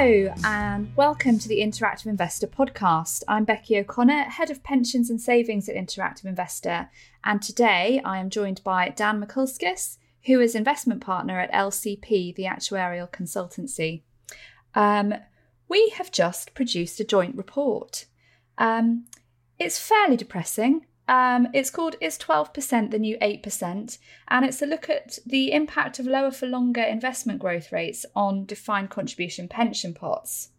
Hello, and welcome to the Interactive Investor podcast. I'm Becky O'Connor, Head of Pensions and Savings at Interactive Investor, and today I am joined by Dan Mikulskis, who is investment partner at LCP, the actuarial consultancy. Um, we have just produced a joint report. Um, it's fairly depressing. Um, it's called Is 12% the New 8%? And it's a look at the impact of lower for longer investment growth rates on defined contribution pension pots.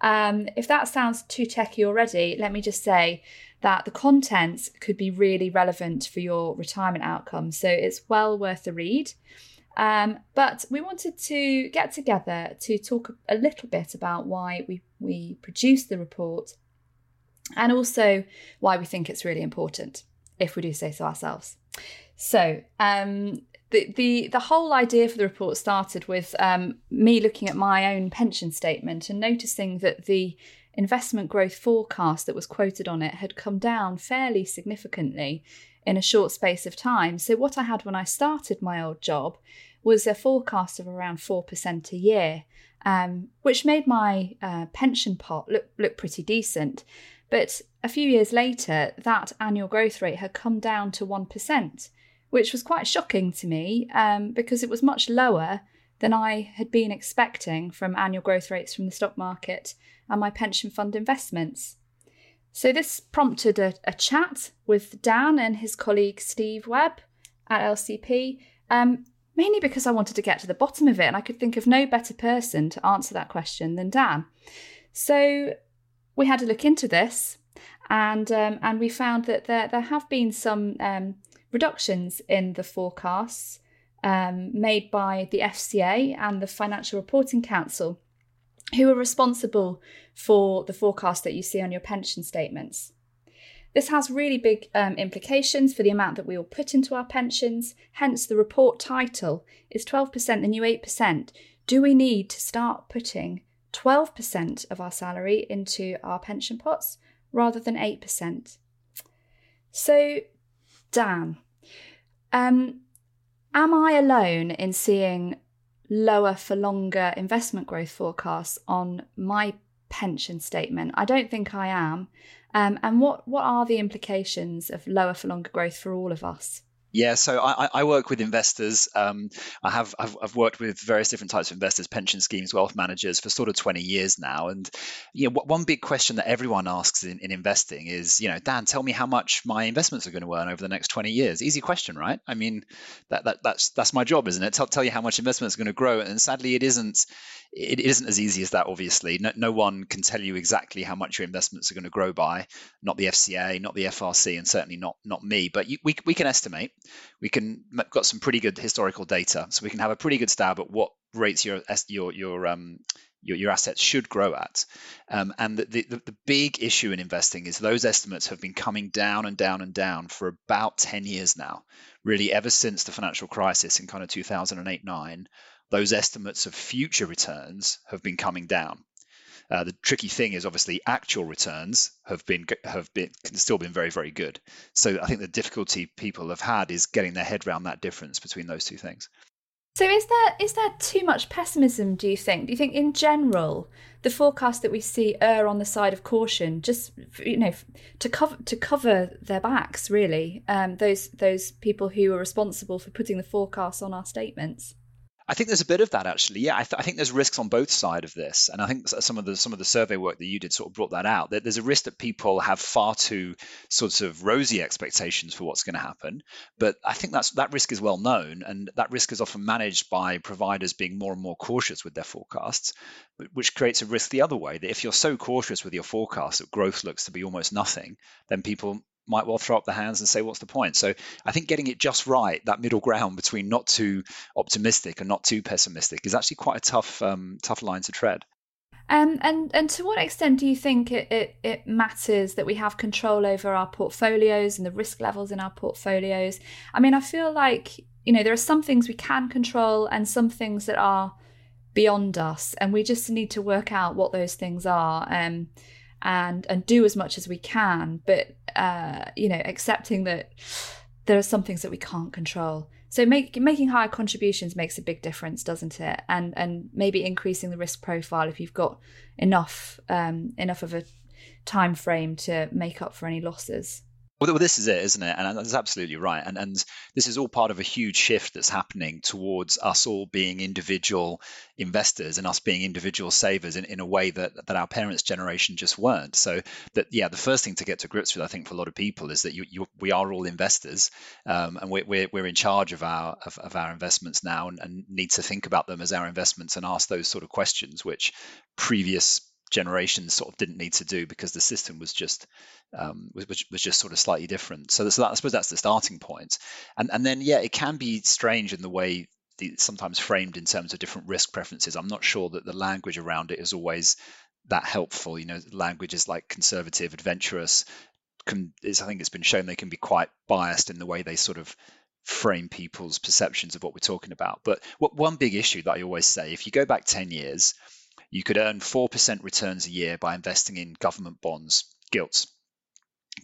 Um, if that sounds too techy already, let me just say that the contents could be really relevant for your retirement outcomes. So it's well worth a read. Um, but we wanted to get together to talk a little bit about why we, we produced the report and also why we think it's really important, if we do say so ourselves. So, um, the, the the whole idea for the report started with um, me looking at my own pension statement and noticing that the investment growth forecast that was quoted on it had come down fairly significantly in a short space of time. So what I had when I started my old job was a forecast of around four percent a year, um, which made my uh, pension pot look look pretty decent. But a few years later, that annual growth rate had come down to 1%, which was quite shocking to me um, because it was much lower than I had been expecting from annual growth rates from the stock market and my pension fund investments. So, this prompted a, a chat with Dan and his colleague Steve Webb at LCP, um, mainly because I wanted to get to the bottom of it and I could think of no better person to answer that question than Dan. So, we had a look into this, and um, and we found that there there have been some um, reductions in the forecasts um, made by the FCA and the Financial Reporting Council, who are responsible for the forecast that you see on your pension statements. This has really big um, implications for the amount that we will put into our pensions. Hence, the report title is 12% the new 8%. Do we need to start putting 12% of our salary into our pension pots rather than 8%. So, Dan. um, am I alone in seeing lower for longer investment growth forecasts on my pension statement? I don't think I am. Um, and what, what are the implications of lower for longer growth for all of us? Yeah, so I, I, work with investors. Um, I have I've, I've, worked with various different types of investors, pension schemes, wealth managers for sort of 20 years now. And you know, one big question that everyone asks in, in investing is, you know, Dan, tell me how much my investments are going to earn over the next 20 years. Easy question, right? I mean, that, that that's that's my job, isn't it? Tell, tell you how much investments are going to grow. And sadly, it isn't it isn't as easy as that. Obviously, no, no one can tell you exactly how much your investments are going to grow by. Not the FCA, not the FRC, and certainly not not me. But you, we we can estimate. We can got some pretty good historical data, so we can have a pretty good stab at what rates your your your um your, your assets should grow at. Um, and the, the, the big issue in investing is those estimates have been coming down and down and down for about 10 years now, really ever since the financial crisis in kind of 2008 9 those estimates of future returns have been coming down. Uh, the tricky thing is obviously actual returns have been have been still been very very good. So I think the difficulty people have had is getting their head around that difference between those two things. So is there is there too much pessimism? Do you think? Do you think in general the forecast that we see err on the side of caution, just you know, to cover to cover their backs really? Um, those those people who are responsible for putting the forecasts on our statements. I think there's a bit of that actually. Yeah, I, th- I, think there's risks on both sides of this, and I think some of the some of the survey work that you did sort of brought that out. That there's a risk that people have far too sort of rosy expectations for what's going to happen, but I think that's that risk is well known, and that risk is often managed by providers being more and more cautious with their forecasts, which creates a risk the other way. That if you're so cautious with your forecast that growth looks to be almost nothing, then people might well throw up their hands and say, what's the point? So I think getting it just right, that middle ground between not too optimistic and not too pessimistic, is actually quite a tough, um, tough line to tread. Um, and and to what extent do you think it, it, it, matters that we have control over our portfolios and the risk levels in our portfolios? I mean, I feel like you know there are some things we can control and some things that are beyond us, and we just need to work out what those things are. Um, and and do as much as we can but uh, you know accepting that there are some things that we can't control. So make, making higher contributions makes a big difference, doesn't it? And and maybe increasing the risk profile if you've got enough um, enough of a time frame to make up for any losses. Well, this is it, isn't it? And that's absolutely right. And and this is all part of a huge shift that's happening towards us all being individual investors and us being individual savers in, in a way that that our parents' generation just weren't. So that yeah, the first thing to get to grips with, I think, for a lot of people is that you, you we are all investors, um, and we're, we're we're in charge of our of, of our investments now, and, and need to think about them as our investments and ask those sort of questions, which previous generations sort of didn't need to do because the system was just um, was, was just sort of slightly different. So, so that, I suppose that's the starting point. And and then yeah, it can be strange in the way it's sometimes framed in terms of different risk preferences. I'm not sure that the language around it is always that helpful. You know, languages like conservative, adventurous, can is I think it's been shown they can be quite biased in the way they sort of frame people's perceptions of what we're talking about. But what one big issue that I always say, if you go back 10 years, you could earn 4% returns a year by investing in government bonds, gilts.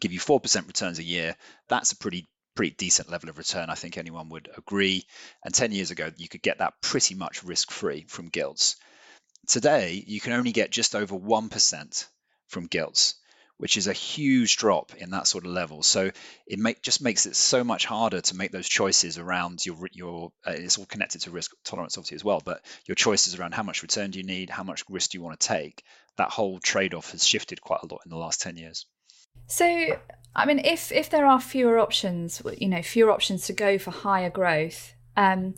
Give you 4% returns a year. That's a pretty pretty decent level of return. I think anyone would agree. And 10 years ago, you could get that pretty much risk free from gilts. Today, you can only get just over 1% from gilts which is a huge drop in that sort of level. So it make, just makes it so much harder to make those choices around your your. Uh, it's all connected to risk tolerance, obviously as well, but your choices around how much return do you need, how much risk do you want to take. That whole trade-off has shifted quite a lot in the last ten years. So, I mean, if if there are fewer options, you know, fewer options to go for higher growth, um,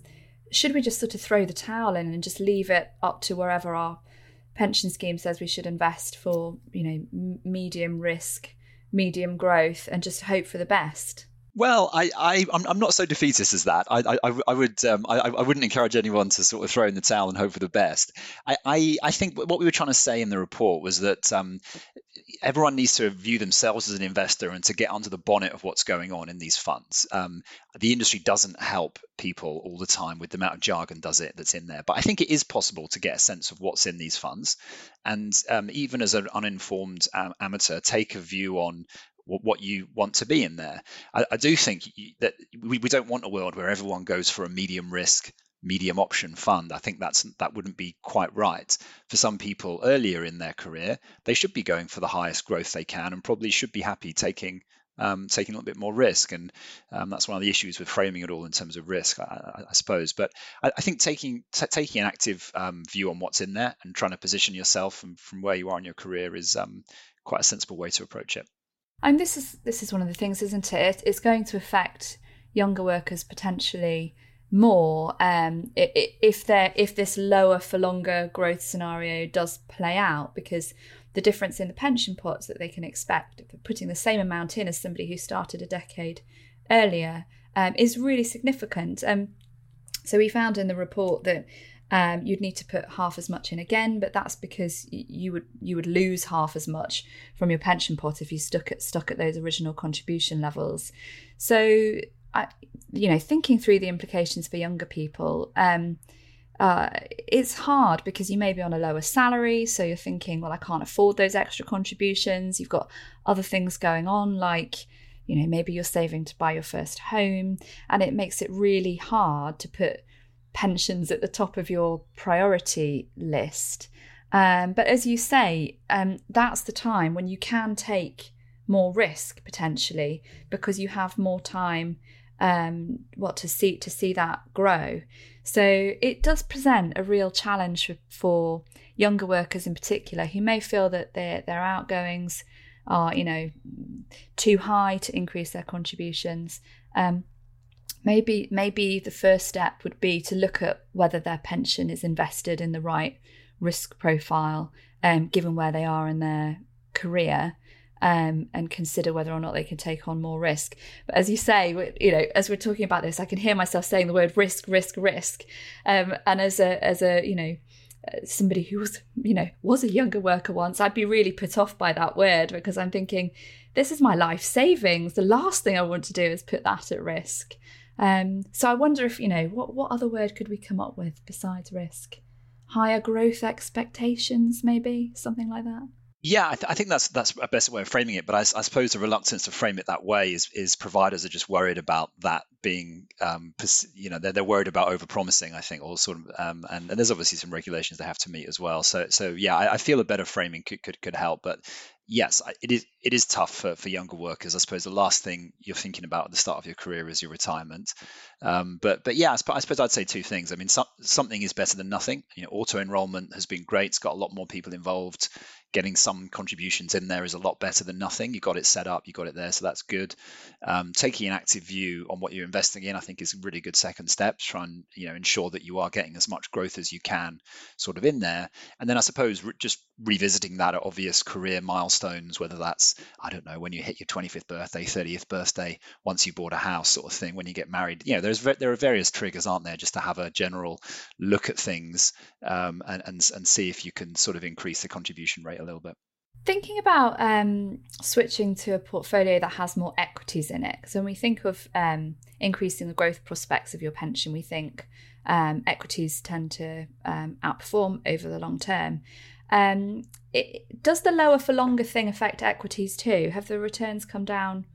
should we just sort of throw the towel in and just leave it up to wherever our pension scheme says we should invest for you know medium risk medium growth and just hope for the best well, I, I I'm, not so defeatist as that. I I, I would um, I, I wouldn't encourage anyone to sort of throw in the towel and hope for the best. I, I, I think what we were trying to say in the report was that um, everyone needs to view themselves as an investor and to get under the bonnet of what's going on in these funds. Um, the industry doesn't help people all the time with the amount of jargon does it that's in there, but I think it is possible to get a sense of what's in these funds, and um, even as an uninformed um, amateur, take a view on what you want to be in there. I, I do think that we, we don't want a world where everyone goes for a medium risk, medium option fund. I think that's that wouldn't be quite right. For some people earlier in their career, they should be going for the highest growth they can and probably should be happy taking um, taking a little bit more risk. And um, that's one of the issues with framing it all in terms of risk, I, I suppose. But I, I think taking t- taking an active um, view on what's in there and trying to position yourself from, from where you are in your career is um, quite a sensible way to approach it. And this is this is one of the things, isn't it? It's going to affect younger workers potentially more um, if they if this lower for longer growth scenario does play out, because the difference in the pension pots that they can expect if they're putting the same amount in as somebody who started a decade earlier um, is really significant. Um, so we found in the report that um, you'd need to put half as much in again, but that's because you would you would lose half as much from your pension pot if you stuck at stuck at those original contribution levels. So, I, you know, thinking through the implications for younger people, um, uh, it's hard because you may be on a lower salary, so you're thinking, well, I can't afford those extra contributions. You've got other things going on, like you know, maybe you're saving to buy your first home, and it makes it really hard to put pensions at the top of your priority list. Um, but as you say, um, that's the time when you can take more risk potentially because you have more time um, what to see to see that grow. So it does present a real challenge for, younger workers in particular who may feel that their their outgoings are you know too high to increase their contributions. Um, maybe maybe the first step would be to look at whether their pension is invested in the right risk profile, um, given where they are in their career. Um, and consider whether or not they can take on more risk. But as you say, you know, as we're talking about this, I can hear myself saying the word risk, risk, risk. Um, and as a, as a, you know, somebody who was, you know, was a younger worker once, I'd be really put off by that word because I'm thinking, this is my life savings. The last thing I want to do is put that at risk. Um, so I wonder if, you know, what, what other word could we come up with besides risk? Higher growth expectations, maybe? Something like that? Yeah, I, th- I, think that's that's a better way of framing it. But I, I, suppose the reluctance to frame it that way is is providers are just worried about that being, um, you know, they're, they're worried about overpromising. I think, or sort of, um, and, and, there's obviously some regulations they have to meet as well. So so yeah, I, I feel a better framing could could, could help. But yes, it is it is tough for, for younger workers. I suppose the last thing you're thinking about at the start of your career is your retirement. Um, but but yeah, I suppose, I suppose, I'd say two things. I mean, so, something is better than nothing. You know, auto enrollment has been great. It's got a lot more people involved getting some contributions in there is a lot better than nothing. You got it set up, you got it there, so that's good. Um, taking an active view on what you're investing in, I think, is a really good second step. Try and you know ensure that you are getting as much growth as you can, sort of in there. And then I suppose re- just revisiting that at obvious career milestones, whether that's I don't know when you hit your 25th birthday, 30th birthday, once you bought a house, sort of thing, when you get married. You know, there's there are various triggers, aren't there, just to have a general look at things um, and, and and see if you can sort of increase the contribution rate a little bit. Thinking about um, switching to a portfolio that has more equities in it, so when we think of um, increasing the growth prospects of your pension, we think um, equities tend to um, outperform over the long term. Um, it, does the lower for longer thing affect equities too? Have the returns come down?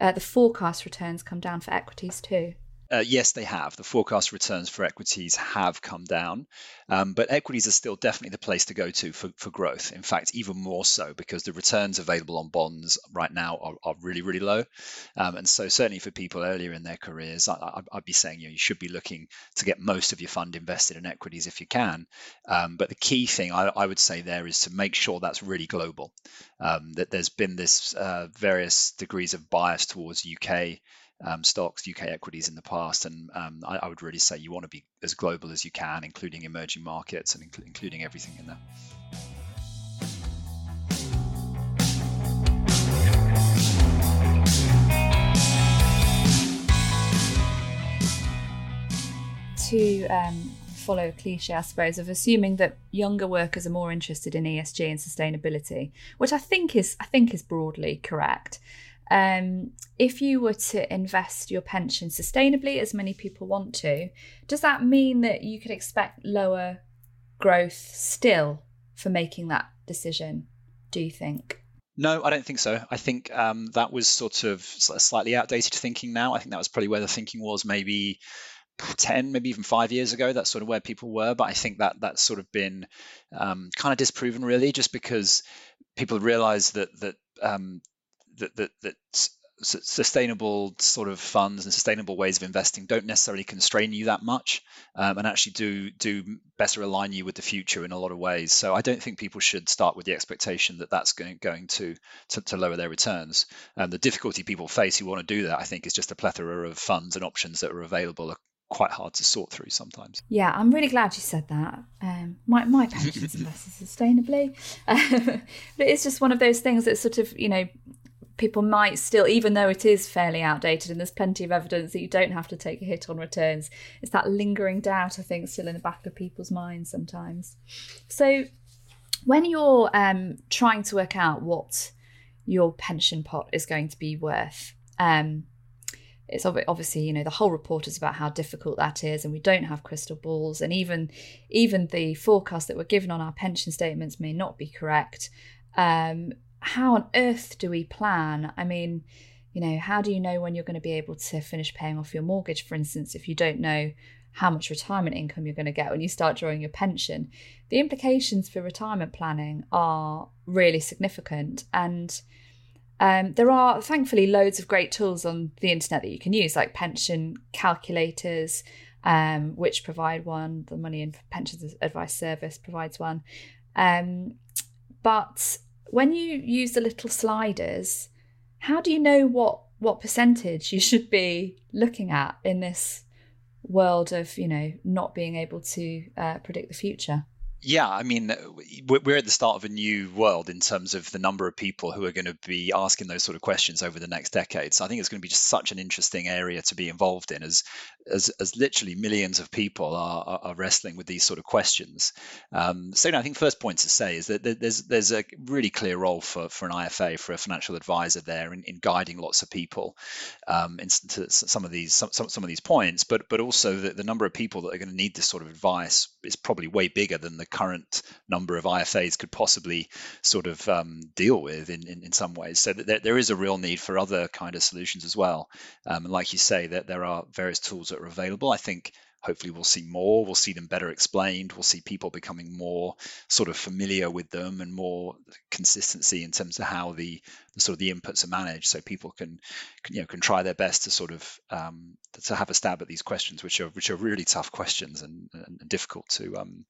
Uh, the forecast returns come down for equities too? Uh, yes, they have. The forecast returns for equities have come down, um, but equities are still definitely the place to go to for, for growth. In fact, even more so because the returns available on bonds right now are, are really, really low. Um, and so, certainly for people earlier in their careers, I, would be saying you, know, you should be looking to get most of your fund invested in equities if you can. Um, but the key thing I, I, would say there is to make sure that's really global. Um, that there's been this uh, various degrees of bias towards UK um, stocks, UK equities in the past, and um, I, I, would really say you want to be as global as you can, including emerging markets and inc- including everything in there. To um, follow a cliche, I suppose, of assuming that younger workers are more interested in ESG and sustainability, which I think is I think is broadly correct. Um, if you were to invest your pension sustainably, as many people want to, does that mean that you could expect lower growth still for making that decision? Do you think? No, I don't think so. I think um, that was sort of slightly outdated thinking now. I think that was probably where the thinking was maybe 10 maybe even five years ago that's sort of where people were but i think that that's sort of been um, kind of disproven really just because people realize that that um, that that, that sustainable sort of funds and sustainable ways of investing don't necessarily constrain you that much um, and actually do do better align you with the future in a lot of ways so i don't think people should start with the expectation that that's going, going to, to, to lower their returns and the difficulty people face who want to do that i think is just a plethora of funds and options that are available are quite hard to sort through sometimes. Yeah, I'm really glad you said that. Um, my my pensions invested sustainably, but it's just one of those things that sort of you know people might still, even though it is fairly outdated and there's plenty of evidence that you don't have to take a hit on returns, it's that lingering doubt I think still in the back of people's minds sometimes. So when you're um, trying to work out what your pension pot is going to be worth. Um, it's obviously you know the whole report is about how difficult that is and we don't have crystal balls and even even the forecast that we're given on our pension statements may not be correct um, how on earth do we plan i mean you know how do you know when you're going to be able to finish paying off your mortgage for instance if you don't know how much retirement income you're going to get when you start drawing your pension the implications for retirement planning are really significant and um, there are thankfully loads of great tools on the internet that you can use, like pension calculators, um, which provide one. The Money and Pensions Advice Service provides one. Um, but when you use the little sliders, how do you know what what percentage you should be looking at in this world of you know not being able to uh, predict the future? Yeah, I mean, uh, we're at the start of a new world in terms of the number of people who are going to be asking those sort of questions over the next decade. So I think it's going to be just such an interesting area to be involved in, as as, as literally millions of people are, are, wrestling with these sort of questions. Um, so I think first point to say is that there's there's a really clear role for, for an IFA, for a financial advisor there in, in guiding lots of people um, into some of these some, some of these points, but but also the, the number of people that are going to need this sort of advice is probably way bigger than the the current number of IFAs could possibly sort of um, deal with in, in, in, some ways. So there, there is a real need for other kind of solutions as well. Um, and like you say, that there are various tools that are available. I think hopefully we'll see more we'll see them better explained we'll see people becoming more sort of familiar with them and more consistency in terms of how the, the sort of the inputs are managed so people can, can you know can try their best to sort of um, to have a stab at these questions which are which are really tough questions and, and difficult to um,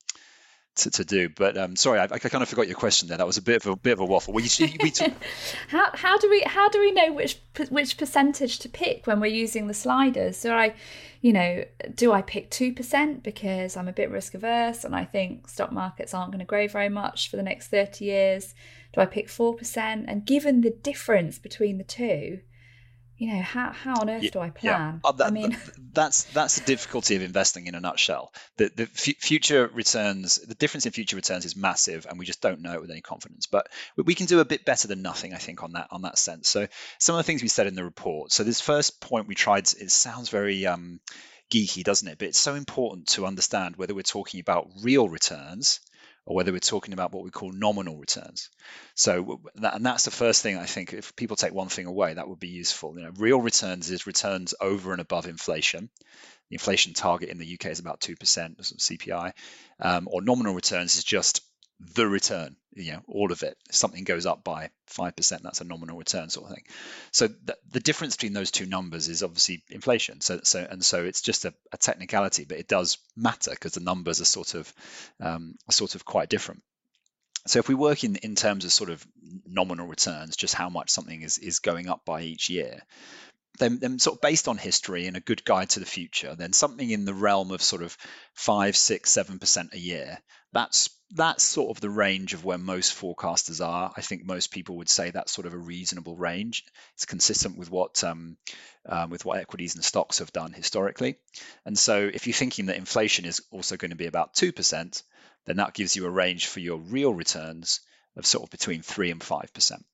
to, to do. But um, sorry, I, I, kind of forgot your question there. That was a bit of a bit of a waffle. Talk... how how do we how do we know which which percentage to pick when we're using the sliders? So I, you know, do I pick two percent because I'm a bit risk averse and I think stock markets aren't going to grow very much for the next thirty years? Do I pick four percent? And given the difference between the two, you know how, how on earth do i plan? Yeah. Uh, that, i mean that's that's the difficulty of investing in a nutshell. The, the f- future returns the difference in future returns is massive and we just don't know it with any confidence but we can do a bit better than nothing i think on that on that sense. So some of the things we said in the report so this first point we tried it sounds very um, geeky doesn't it? But it's so important to understand whether we're talking about real returns or whether we're talking about what we call nominal returns. So, and that's the first thing I think. If people take one thing away, that would be useful. You know, real returns is returns over and above inflation. The inflation target in the UK is about two percent, CPI, um, or nominal returns is just the return, you know, all of it. Something goes up by 5%, that's a nominal return sort of thing. So the, the difference between those two numbers is obviously inflation. So, so and so it's just a, a technicality, but it does matter because the numbers are sort of um, sort of quite different. So if we work in, in terms of sort of nominal returns, just how much something is, is going up by each year, then, then sort of based on history and a good guide to the future, then something in the realm of sort of five, six, seven percent a year. That's that's sort of the range of where most forecasters are. I think most people would say that's sort of a reasonable range. It's consistent with what um, um, with what equities and stocks have done historically. And so, if you're thinking that inflation is also going to be about two percent, then that gives you a range for your real returns of sort of between three and five percent.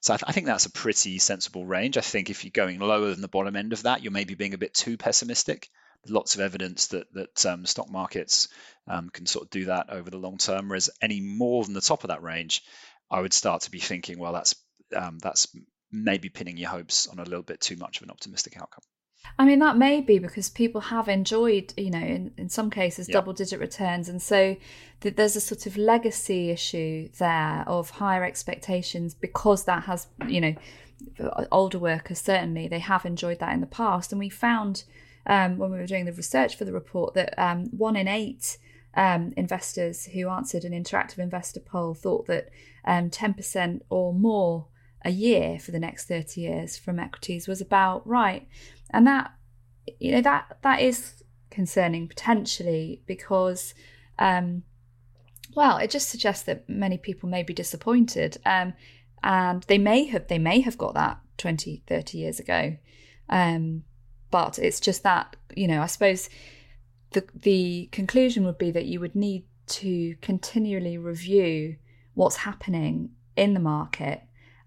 So I, th- I, think that's a pretty sensible range. I think if you're going lower than the bottom end of that, you're maybe being a bit too pessimistic. There's lots of evidence that that um, stock markets um, can sort of do that over the long term. Whereas any more than the top of that range, I would start to be thinking, well, that's um, that's maybe pinning your hopes on a little bit too much of an optimistic outcome. I mean, that may be because people have enjoyed, you know, in, in some cases, double digit returns. And so th- there's a sort of legacy issue there of higher expectations because that has, you know, older workers certainly, they have enjoyed that in the past. And we found um, when we were doing the research for the report that um, one in eight um, investors who answered an interactive investor poll thought that 10% um, or more a year for the next 30 years from equities was about right. And that you know that that is concerning potentially because um, well it just suggests that many people may be disappointed um, and they may have they may have got that 20 30 years ago. Um, but it's just that you know i suppose the the conclusion would be that you would need to continually review what's happening in the market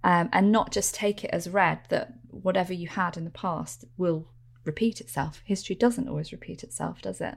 um, and not just take it as read that whatever you had in the past will repeat itself. History doesn't always repeat itself, does it?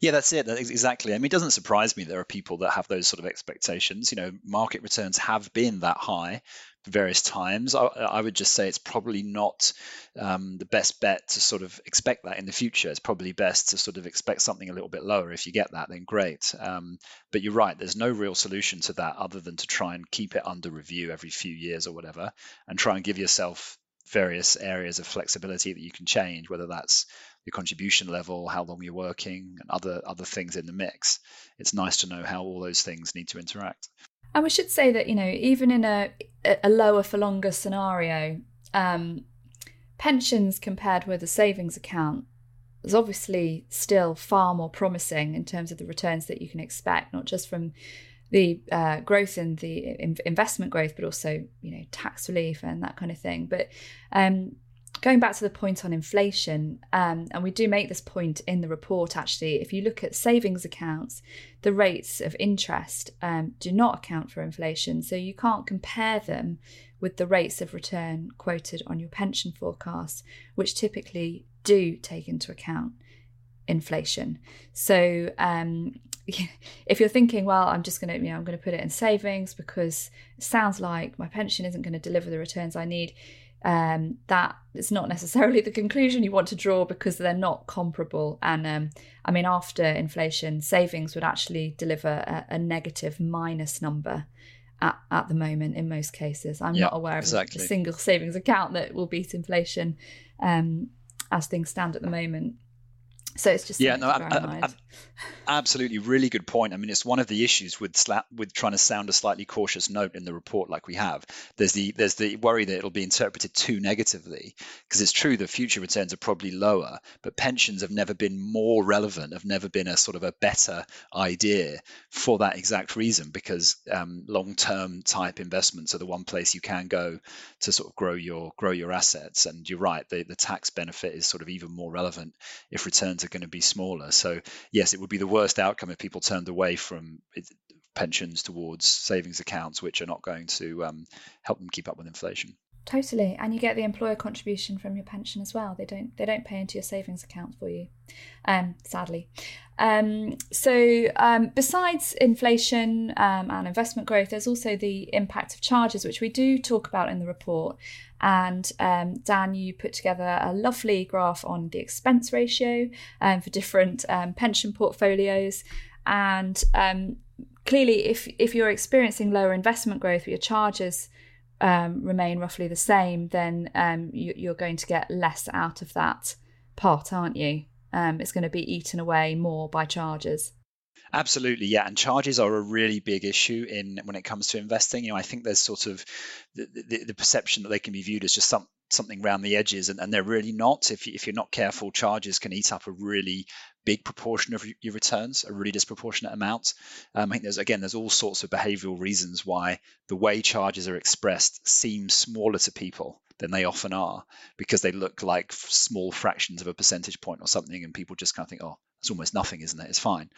Yeah, that's it. Exactly. I mean, it doesn't surprise me there are people that have those sort of expectations. You know, market returns have been that high various times. I, I, would just say it's probably not um, the best bet to sort of expect that in the future. It's probably best to sort of expect something a little bit lower. If you get that, then great. Um, but you're right. There's no real solution to that other than to try and keep it under review every few years or whatever, and try and give yourself various areas of flexibility that you can change, whether that's your contribution level, how long you're working, and other other things in the mix. It's nice to know how all those things need to interact. And we should say that you know even in a a lower for longer scenario, um, pensions compared with a savings account is obviously still far more promising in terms of the returns that you can expect, not just from the uh, growth in the investment growth, but also you know tax relief and that kind of thing. But um, going back to the point on inflation, um, and we do make this point in the report actually, if you look at savings accounts, the rates of interest um, do not account for inflation, so you can't compare them with the rates of return quoted on your pension forecast, which typically do take into account inflation. So um, if you're thinking, well, I'm just going to, you know, I'm going to put it in savings because it sounds like my pension isn't going to deliver the returns I need. Um, that is not necessarily the conclusion you want to draw because they're not comparable. And um, I mean, after inflation, savings would actually deliver a, a negative minus number at, at the moment in most cases. I'm not aware of exactly. a single savings account that will beat inflation um, as things stand at the moment. So it's just yeah, no, I, I, absolutely, really good point. I mean, it's one of the issues with slap, with trying to sound a slightly cautious note in the report, like we have. There's the there's the worry that it'll be interpreted too negatively, because it's true the future returns are probably lower, but pensions have never been more relevant, have never been a sort of a better idea for that exact reason, because um, long-term type investments are the one place you can go to sort of grow your grow your assets. And you're right, the the tax benefit is sort of even more relevant if returns are going to be smaller. So yes, it would be the worst outcome if people turned away from pensions towards savings accounts, which are not going to um, help them keep up with inflation. Totally, and you get the employer contribution from your pension as well. They don't they don't pay into your savings account for you, um, sadly. Um, so um, besides inflation um, and investment growth, there's also the impact of charges, which we do talk about in the report. And um, Dan, you put together a lovely graph on the expense ratio um, for different pension portfolios, and clearly, if if you're experiencing lower investment growth, your charges um, remain roughly the same, then um, you, are going to get less out of that pot, aren't you? Um, it's going to be eaten away more by charges. Absolutely, yeah, and charges are a really big issue in when it comes to investing. You know, I think there's sort of the, the, the perception that they can be viewed as just some something around the edges, and, and they're really not. If, if you're not careful, charges can eat up a really big proportion of your returns, a really disproportionate amount. Um, I think there's again, there's all sorts of behavioural reasons why the way charges are expressed seem smaller to people than they often are because they look like small fractions of a percentage point or something, and people just kind of think, oh, it's almost nothing, isn't it? It's fine.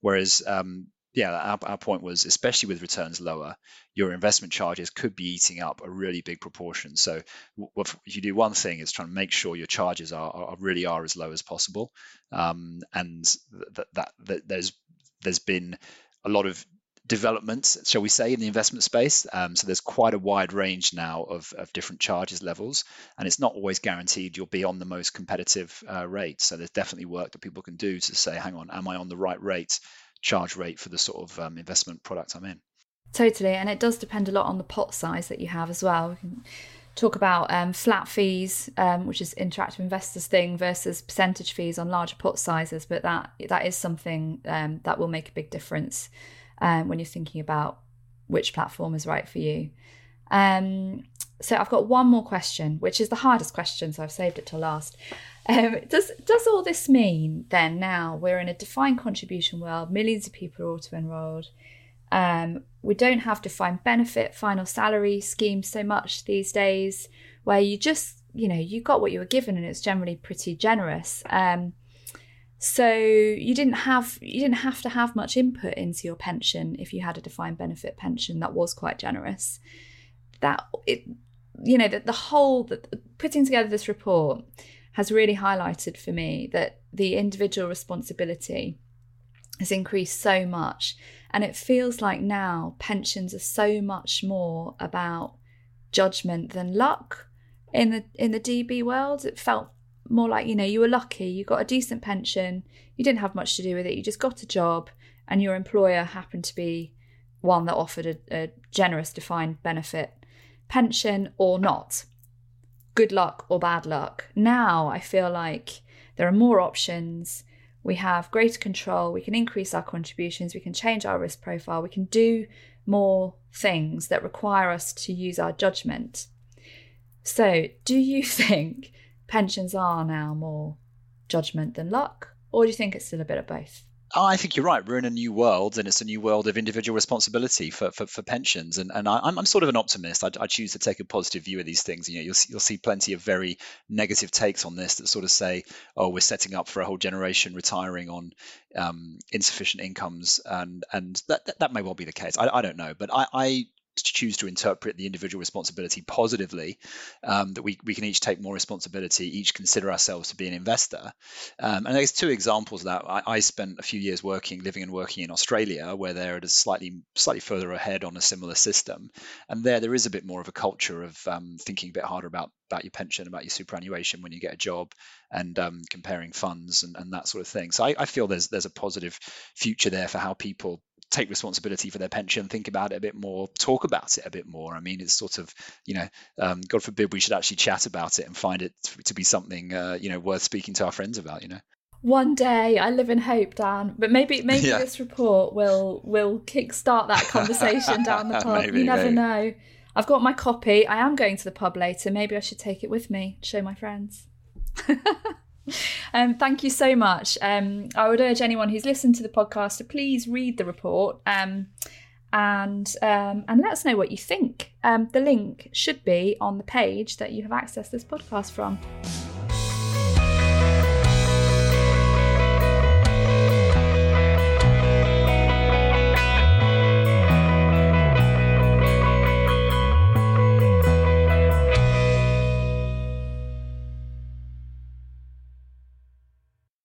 Whereas um, yeah, our, our point was, especially with returns lower, your investment charges could be eating up a really big proportion. So, if you do one thing is trying to make sure your charges are, are really are as low as possible, um, and that, that, that there's there's been a lot of developments, shall we say, in the investment space. Um, so there's quite a wide range now of, of different charges levels, and it's not always guaranteed you'll be on the most competitive uh, rate. So there's definitely work that people can do to say, hang on, am I on the right rate? Charge rate for the sort of um, investment product I'm in. Totally, and it does depend a lot on the pot size that you have as well. We can talk about um, flat fees, um, which is interactive investors thing, versus percentage fees on larger pot sizes. But that that is something um, that will make a big difference um, when you're thinking about which platform is right for you. Um, so I've got one more question, which is the hardest question, so I've saved it till last. Um, does does all this mean then now we're in a defined contribution world? Millions of people are auto enrolled. Um, we don't have defined benefit, final salary schemes so much these days, where you just you know you got what you were given and it's generally pretty generous. Um, so you didn't have you didn't have to have much input into your pension if you had a defined benefit pension that was quite generous. That it you know that the whole that putting together this report has really highlighted for me that the individual responsibility has increased so much. And it feels like now pensions are so much more about judgment than luck in the in the DB world. It felt more like, you know, you were lucky, you got a decent pension, you didn't have much to do with it, you just got a job, and your employer happened to be one that offered a, a generous defined benefit pension or not good luck or bad luck. Now I feel like there are more options. We have greater control. We can increase our contributions. We can change our risk profile. We can do more things that require us to use our judgment. So, do you think pensions are now more judgment than luck, or do you think it's still a bit of both? Oh, I think you're right. We're in a new world, and it's a new world of individual responsibility for, for, for pensions. And, and I, am sort of an optimist. I, I, choose to take a positive view of these things. You know, you'll, you'll see plenty of very negative takes on this that sort of say, "Oh, we're setting up for a whole generation retiring on um, insufficient incomes," and and that, that, that may well be the case. I, I don't know, but I, I choose to interpret the individual responsibility positively, um, that we, we can each take more responsibility, each consider ourselves to be an investor. Um, and there's two examples of that. I, I, spent a few years working, living and working in Australia, where they're at a slightly slightly further ahead on a similar system, and there there is a bit more of a culture of um, thinking a bit harder about about your pension, about your superannuation when you get a job, and um, comparing funds and, and, that sort of thing. So I, I feel there's there's a positive future there for how people take responsibility for their pension, think about it a bit more, talk about it a bit more. I mean, it's sort of, you know, um, God forbid we should actually chat about it and find it to be something, uh, you know, worth speaking to our friends about, you know. One day, I live in hope, Dan. But maybe, maybe yeah. this report will will kickstart that conversation down the pub. maybe, you never maybe. know. I've got my copy. I am going to the pub later. Maybe I should take it with me, show my friends. um, thank you so much. Um, I would urge anyone who's listened to the podcast to please read the report um, and um, and let us know what you think. Um, the link should be on the page that you have accessed this podcast from.